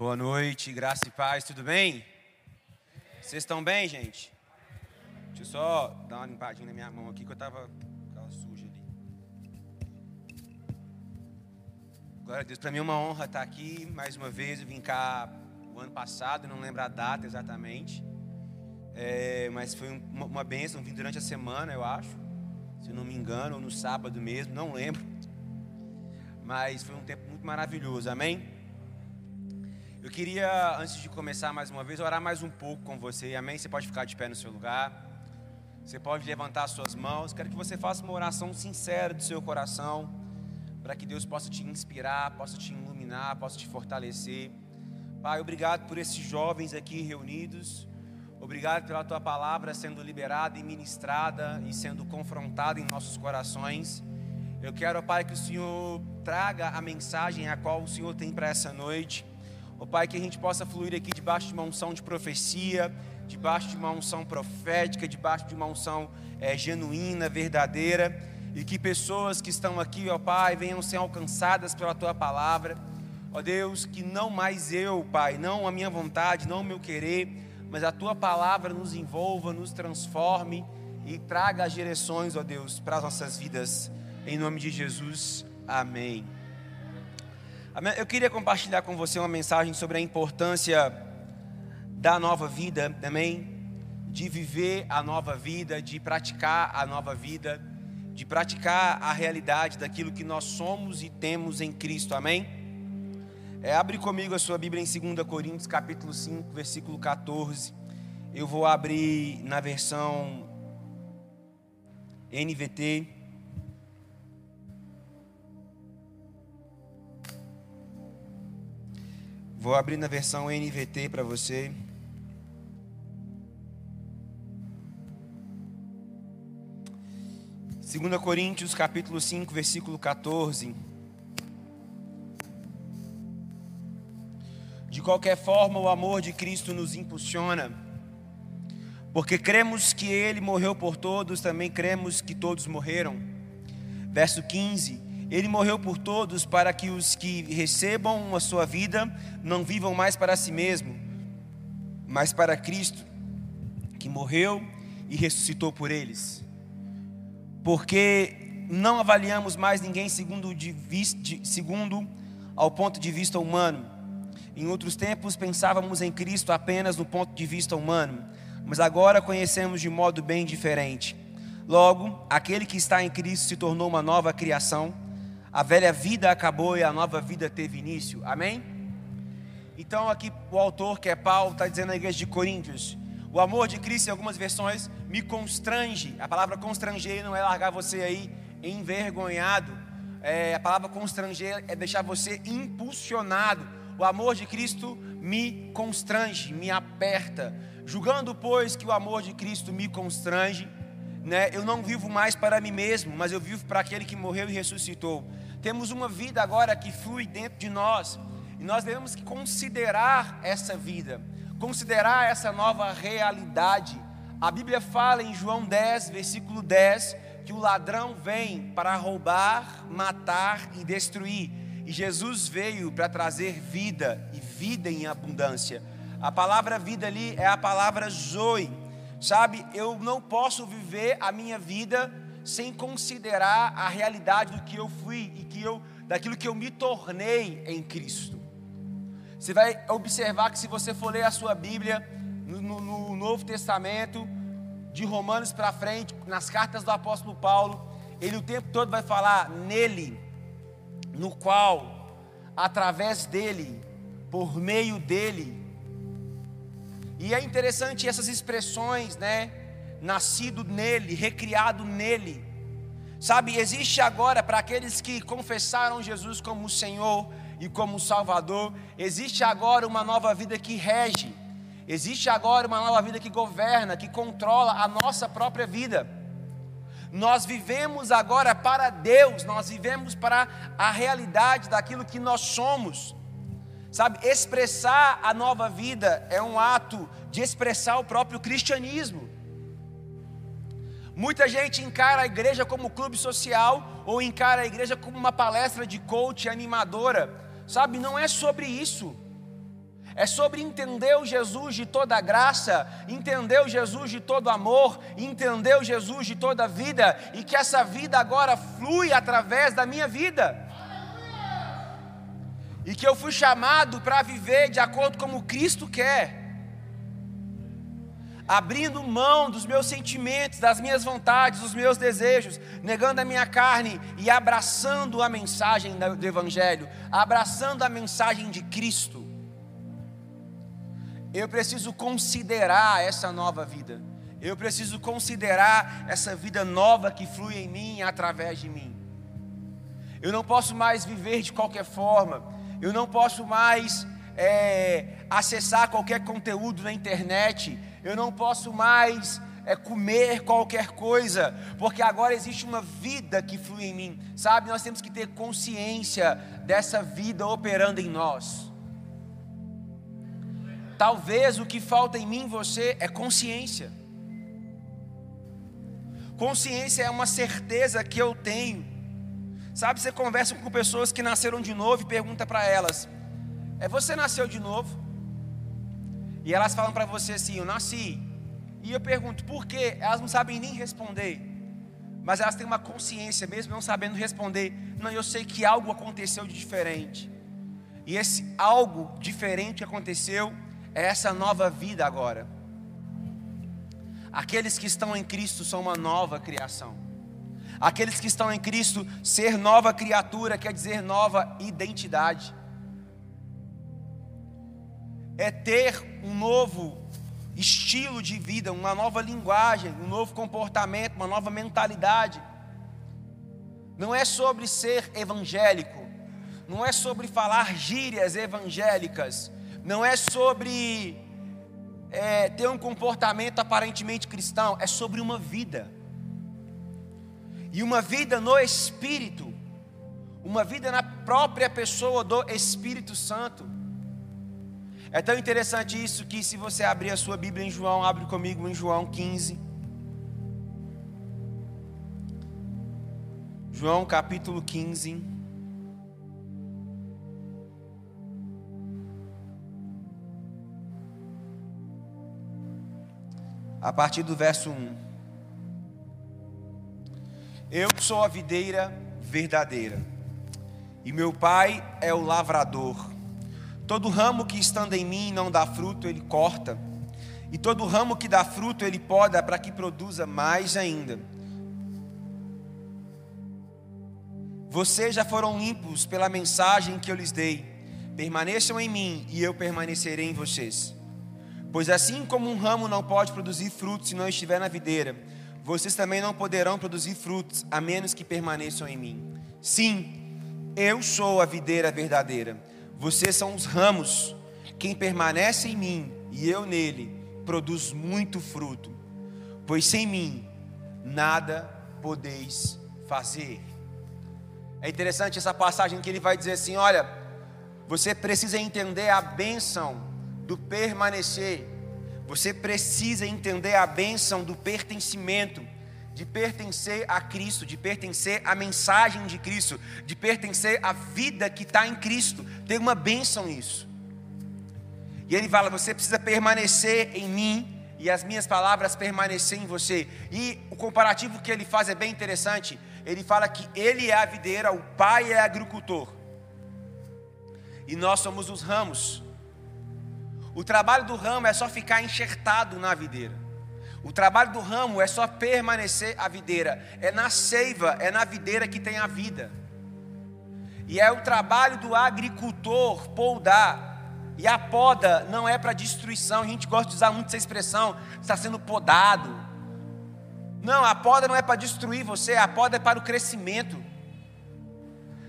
Boa noite, graça e paz, tudo bem? Vocês estão bem, gente? Deixa eu só dar uma limpadinha na minha mão aqui que eu tava suja ali. Glória a Deus, para mim é uma honra estar aqui mais uma vez. Eu vim cá o ano passado, não lembro a data exatamente, é, mas foi uma, uma bênção. Vim durante a semana, eu acho, se não me engano, ou no sábado mesmo, não lembro. Mas foi um tempo muito maravilhoso, amém? Eu queria, antes de começar mais uma vez, orar mais um pouco com você, amém? Você pode ficar de pé no seu lugar, você pode levantar suas mãos. Quero que você faça uma oração sincera do seu coração, para que Deus possa te inspirar, possa te iluminar, possa te fortalecer. Pai, obrigado por esses jovens aqui reunidos. Obrigado pela tua palavra sendo liberada e ministrada e sendo confrontada em nossos corações. Eu quero, Pai, que o Senhor traga a mensagem a qual o Senhor tem para essa noite. Ó oh, Pai, que a gente possa fluir aqui debaixo de uma unção de profecia, debaixo de uma unção profética, debaixo de uma unção é, genuína, verdadeira, e que pessoas que estão aqui, ó Pai, venham ser alcançadas pela Tua palavra. Ó Deus, que não mais eu, Pai, não a minha vontade, não o meu querer, mas a Tua palavra nos envolva, nos transforme e traga as direções, ó Deus, para as nossas vidas. Em nome de Jesus, amém. Eu queria compartilhar com você uma mensagem sobre a importância da nova vida, também, de viver a nova vida, de praticar a nova vida, de praticar a realidade daquilo que nós somos e temos em Cristo, amém? É, abre comigo a sua Bíblia em 2 Coríntios, capítulo 5, versículo 14. Eu vou abrir na versão NVT. Vou abrir na versão NVT para você. Segunda Coríntios, capítulo 5, versículo 14. De qualquer forma, o amor de Cristo nos impulsiona, porque cremos que Ele morreu por todos, também cremos que todos morreram. Verso 15: ele morreu por todos para que os que recebam a sua vida não vivam mais para si mesmo, mas para Cristo, que morreu e ressuscitou por eles. Porque não avaliamos mais ninguém segundo, de vista, segundo ao ponto de vista humano. Em outros tempos pensávamos em Cristo apenas no ponto de vista humano, mas agora conhecemos de modo bem diferente. Logo, aquele que está em Cristo se tornou uma nova criação a velha vida acabou e a nova vida teve início. Amém? Então, aqui o autor, que é Paulo, está dizendo na igreja de Coríntios: o amor de Cristo, em algumas versões, me constrange. A palavra constranger não é largar você aí envergonhado. É, a palavra constranger é deixar você impulsionado. O amor de Cristo me constrange, me aperta. Julgando, pois, que o amor de Cristo me constrange, né, eu não vivo mais para mim mesmo, mas eu vivo para aquele que morreu e ressuscitou. Temos uma vida agora que flui dentro de nós, e nós devemos considerar essa vida, considerar essa nova realidade. A Bíblia fala em João 10, versículo 10, que o ladrão vem para roubar, matar e destruir. E Jesus veio para trazer vida e vida em abundância. A palavra vida ali é a palavra zoe. Sabe, eu não posso viver a minha vida sem considerar a realidade do que eu fui e que eu, daquilo que eu me tornei em Cristo. Você vai observar que se você for ler a sua Bíblia no, no, no Novo Testamento, de Romanos para frente, nas cartas do apóstolo Paulo, ele o tempo todo vai falar nele, no qual, através dele, por meio dele. E é interessante essas expressões, né? Nascido nele, recriado nele. Sabe, existe agora para aqueles que confessaram Jesus como Senhor e como Salvador, existe agora uma nova vida que rege, existe agora uma nova vida que governa, que controla a nossa própria vida. Nós vivemos agora para Deus, nós vivemos para a realidade daquilo que nós somos. Sabe, expressar a nova vida é um ato de expressar o próprio cristianismo. Muita gente encara a igreja como clube social ou encara a igreja como uma palestra de coach animadora. Sabe, não é sobre isso. é sobre entender o Jesus de toda a graça, entender o Jesus de todo amor, entender o Jesus de toda a vida e que essa vida agora flui através da minha vida. E que eu fui chamado para viver de acordo com o Cristo quer abrindo mão dos meus sentimentos, das minhas vontades, dos meus desejos, negando a minha carne e abraçando a mensagem do Evangelho, abraçando a mensagem de Cristo. Eu preciso considerar essa nova vida, eu preciso considerar essa vida nova que flui em mim através de mim. Eu não posso mais viver de qualquer forma, eu não posso mais é, acessar qualquer conteúdo na internet eu não posso mais é, comer qualquer coisa, porque agora existe uma vida que flui em mim, sabe? Nós temos que ter consciência dessa vida operando em nós. Talvez o que falta em mim, você, é consciência. Consciência é uma certeza que eu tenho. Sabe, você conversa com pessoas que nasceram de novo e pergunta para elas: É você nasceu de novo? E elas falam para você assim: Eu nasci. E eu pergunto por quê? Elas não sabem nem responder. Mas elas têm uma consciência, mesmo não sabendo responder. Não, eu sei que algo aconteceu de diferente. E esse algo diferente que aconteceu é essa nova vida agora. Aqueles que estão em Cristo são uma nova criação. Aqueles que estão em Cristo, ser nova criatura quer dizer nova identidade é ter um novo estilo de vida, uma nova linguagem, um novo comportamento, uma nova mentalidade. Não é sobre ser evangélico, não é sobre falar gírias evangélicas, não é sobre é, ter um comportamento aparentemente cristão, é sobre uma vida. E uma vida no Espírito, uma vida na própria pessoa do Espírito Santo. É tão interessante isso que se você abrir a sua Bíblia em João, abre comigo em João 15. João capítulo 15. A partir do verso 1. Eu sou a videira verdadeira, e meu pai é o lavrador. Todo ramo que estando em mim não dá fruto, ele corta. E todo ramo que dá fruto, ele poda para que produza mais ainda. Vocês já foram limpos pela mensagem que eu lhes dei. Permaneçam em mim e eu permanecerei em vocês. Pois assim como um ramo não pode produzir frutos se não estiver na videira, vocês também não poderão produzir frutos a menos que permaneçam em mim. Sim, eu sou a videira verdadeira vocês são os ramos. Quem permanece em mim e eu nele, produz muito fruto. Pois sem mim, nada podeis fazer. É interessante essa passagem que ele vai dizer assim: olha, você precisa entender a bênção do permanecer, você precisa entender a bênção do pertencimento de pertencer a Cristo, de pertencer à mensagem de Cristo, de pertencer à vida que está em Cristo. Tem uma bênção nisso. E ele fala: você precisa permanecer em mim e as minhas palavras permanecer em você. E o comparativo que ele faz é bem interessante. Ele fala que ele é a videira, o pai é agricultor. E nós somos os ramos. O trabalho do ramo é só ficar enxertado na videira. O trabalho do ramo é só permanecer a videira. É na seiva, é na videira que tem a vida. E é o trabalho do agricultor podar. E a poda não é para destruição. A gente gosta de usar muito essa expressão, está sendo podado. Não, a poda não é para destruir você, a poda é para o crescimento.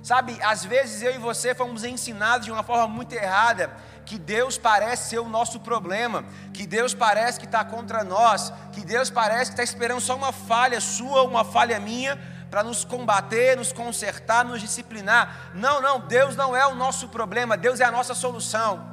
Sabe, às vezes eu e você fomos ensinados de uma forma muito errada que Deus parece ser o nosso problema, que Deus parece que está contra nós, que Deus parece que está esperando só uma falha sua, uma falha minha, para nos combater, nos consertar, nos disciplinar. Não, não, Deus não é o nosso problema, Deus é a nossa solução.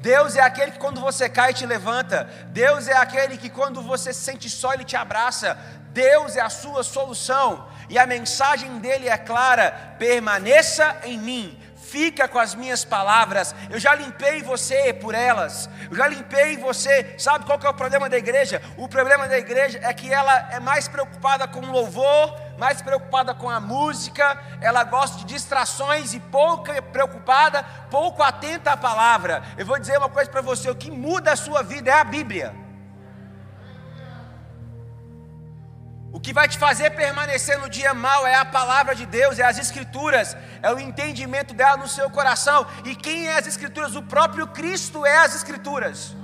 Deus é aquele que quando você cai te levanta. Deus é aquele que quando você se sente só ele te abraça. Deus é a sua solução. E a mensagem dele é clara: permaneça em mim, fica com as minhas palavras. Eu já limpei você por elas. Eu já limpei você. Sabe qual que é o problema da igreja? O problema da igreja é que ela é mais preocupada com o louvor, mais preocupada com a música, ela gosta de distrações e pouco preocupada, pouco atenta à palavra. Eu vou dizer uma coisa para você: o que muda a sua vida é a Bíblia. O que vai te fazer permanecer no dia mal é a palavra de Deus, é as Escrituras, é o entendimento dela no seu coração. E quem é as Escrituras? O próprio Cristo é as Escrituras.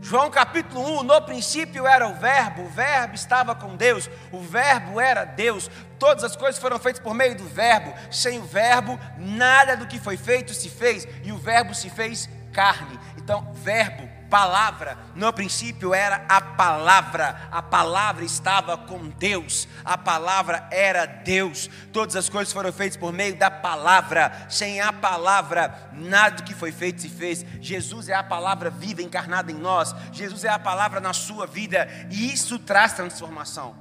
João capítulo 1: No princípio era o Verbo, o Verbo estava com Deus, o Verbo era Deus, todas as coisas foram feitas por meio do Verbo, sem o Verbo, nada do que foi feito se fez, e o Verbo se fez carne. Então, Verbo palavra, no princípio era a palavra, a palavra estava com Deus, a palavra era Deus, todas as coisas foram feitas por meio da palavra, sem a palavra, nada do que foi feito se fez. Jesus é a palavra viva encarnada em nós, Jesus é a palavra na sua vida, e isso traz transformação.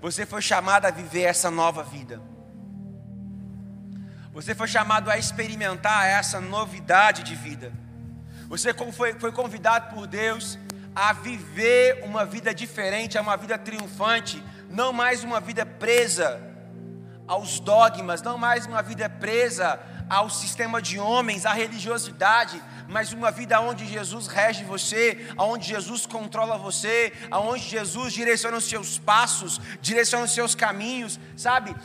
Você foi chamado a viver essa nova vida. Você foi chamado a experimentar essa novidade de vida. Você foi, foi convidado por Deus a viver uma vida diferente, a uma vida triunfante, não mais uma vida presa aos dogmas, não mais uma vida presa ao sistema de homens, à religiosidade, mas uma vida onde Jesus rege você, onde Jesus controla você, onde Jesus direciona os seus passos, direciona os seus caminhos, sabe?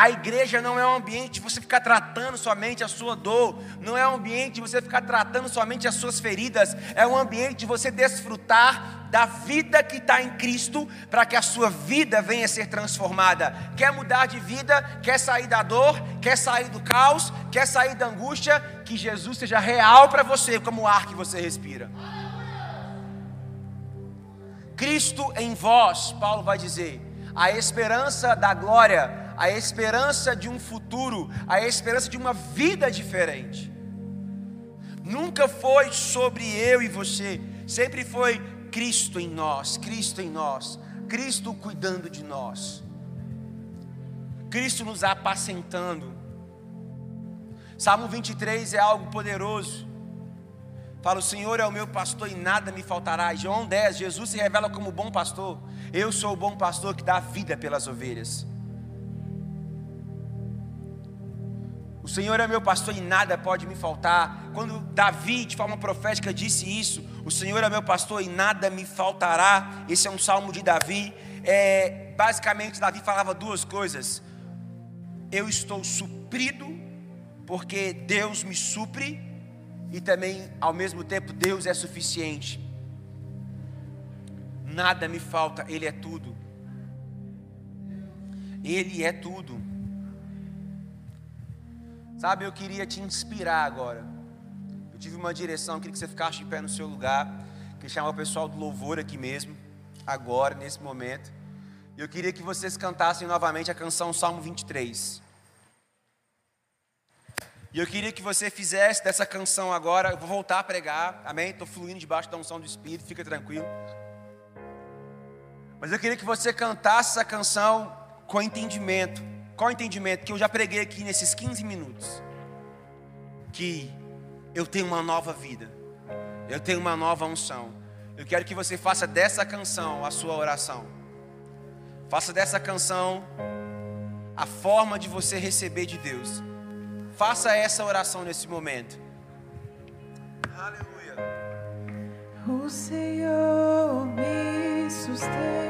A igreja não é um ambiente de você ficar tratando somente a sua dor, não é um ambiente de você ficar tratando somente as suas feridas, é um ambiente de você desfrutar da vida que está em Cristo, para que a sua vida venha a ser transformada. Quer mudar de vida, quer sair da dor, quer sair do caos, quer sair da angústia, que Jesus seja real para você, como o ar que você respira. Cristo em vós, Paulo vai dizer, a esperança da glória a esperança de um futuro, a esperança de uma vida diferente. Nunca foi sobre eu e você, sempre foi Cristo em nós, Cristo em nós, Cristo cuidando de nós, Cristo nos apacentando. Salmo 23 é algo poderoso. Fala, o Senhor é o meu pastor e nada me faltará. João 10, Jesus se revela como bom pastor. Eu sou o bom pastor que dá vida pelas ovelhas. Senhor é meu pastor e nada pode me faltar. Quando Davi, de forma profética, disse isso, o Senhor é meu pastor e nada me faltará. Esse é um salmo de Davi. É, basicamente, Davi falava duas coisas: eu estou suprido, porque Deus me supre, e também, ao mesmo tempo, Deus é suficiente. Nada me falta, Ele é tudo. Ele é tudo. Sabe, eu queria te inspirar agora. Eu tive uma direção, queria que você ficasse de pé no seu lugar. Queria chamar o pessoal do louvor aqui mesmo, agora, nesse momento. Eu queria que vocês cantassem novamente a canção Salmo 23. E eu queria que você fizesse dessa canção agora. Eu vou voltar a pregar, amém? Estou fluindo debaixo da unção do Espírito, fica tranquilo. Mas eu queria que você cantasse essa canção com entendimento qual o entendimento que eu já preguei aqui nesses 15 minutos? Que eu tenho uma nova vida, eu tenho uma nova unção. Eu quero que você faça dessa canção a sua oração. Faça dessa canção a forma de você receber de Deus. Faça essa oração nesse momento. Aleluia. O Senhor me sustenta.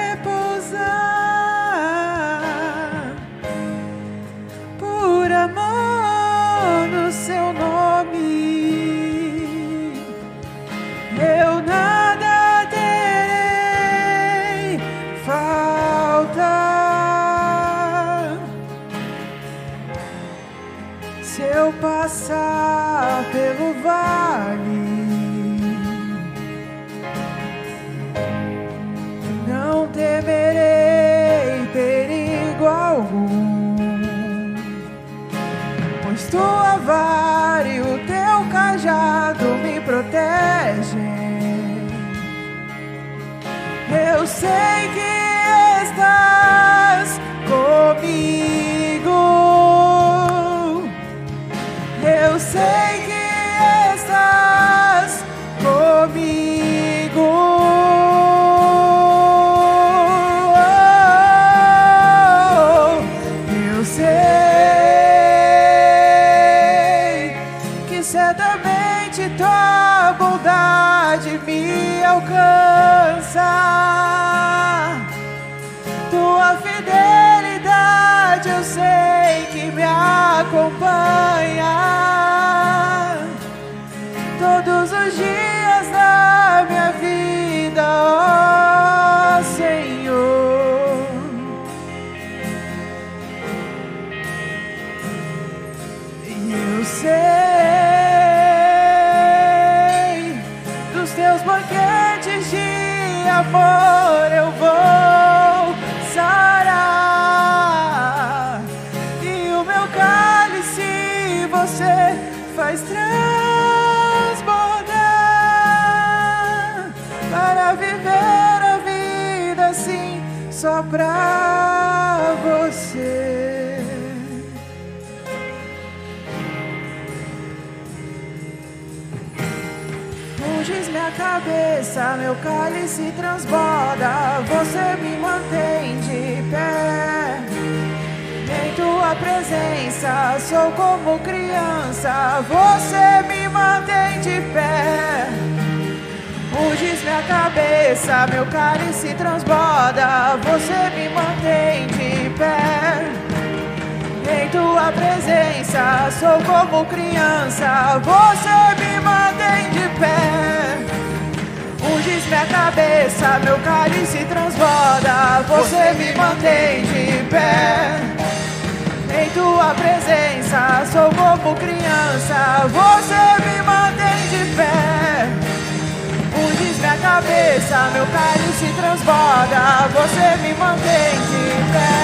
eu passar pelo vale, não temerei perigo algum, pois tua vara e o teu cajado me protegem. Eu sei que Eu de amor eu vou sarar. E o meu cálice você faz transbordar para viver a vida assim só pra Unges minha cabeça, meu cálice transborda. Você me mantém de pé. Em tua presença, sou como criança. Você me mantém de pé. Unges minha cabeça, meu cálice transborda. Você me mantém de pé. Em tua presença, sou como criança. Você me mantém de pé. Unges minha cabeça, meu cálice transborda. Você me mantém de pé. Em tua presença, sou como criança. Você me mantém de pé. Unges minha cabeça, meu cálice transborda. Você me mantém de pé.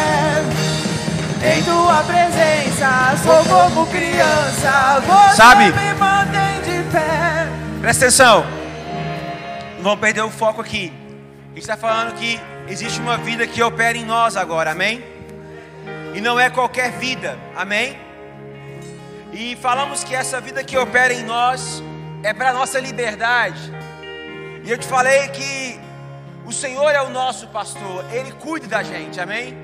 Em tua presença, sou como criança. Você Sabe? me mantém de pé. Presta atenção. Não vamos perder o foco aqui. A gente está falando que existe uma vida que opera em nós agora, amém? E não é qualquer vida, amém? E falamos que essa vida que opera em nós é para nossa liberdade. E eu te falei que o Senhor é o nosso pastor, Ele cuida da gente, amém?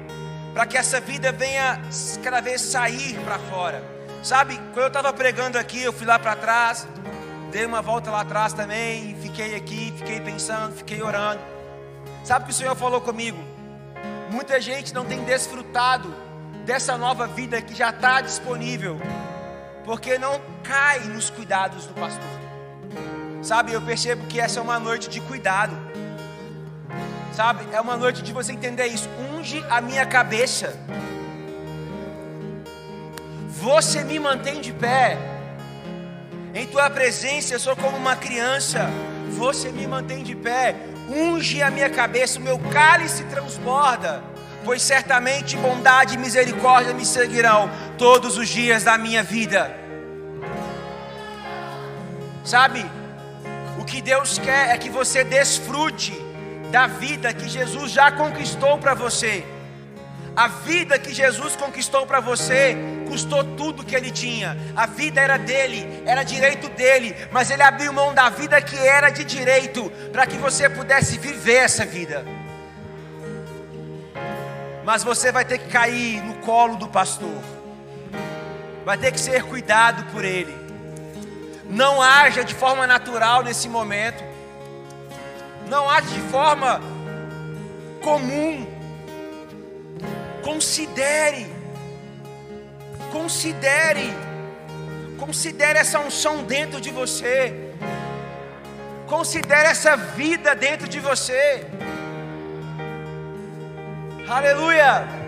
Para que essa vida venha cada vez sair para fora. Sabe, quando eu estava pregando aqui, eu fui lá para trás, dei uma volta lá atrás também, fiquei aqui, fiquei pensando, fiquei orando. Sabe o que o Senhor falou comigo? Muita gente não tem desfrutado dessa nova vida que já está disponível, porque não cai nos cuidados do pastor. Sabe, eu percebo que essa é uma noite de cuidado. Sabe, é uma noite de você entender isso. Unge a minha cabeça. Você me mantém de pé. Em tua presença eu sou como uma criança. Você me mantém de pé. Unge a minha cabeça, o meu cálice transborda. Pois certamente bondade e misericórdia me seguirão todos os dias da minha vida. Sabe, o que Deus quer é que você desfrute da vida que Jesus já conquistou para você. A vida que Jesus conquistou para você custou tudo que ele tinha. A vida era dele, era direito dele, mas ele abriu mão da vida que era de direito para que você pudesse viver essa vida. Mas você vai ter que cair no colo do pastor. Vai ter que ser cuidado por ele. Não haja de forma natural nesse momento. Não age de forma comum. Considere. Considere. Considere essa unção dentro de você. Considere essa vida dentro de você. Aleluia.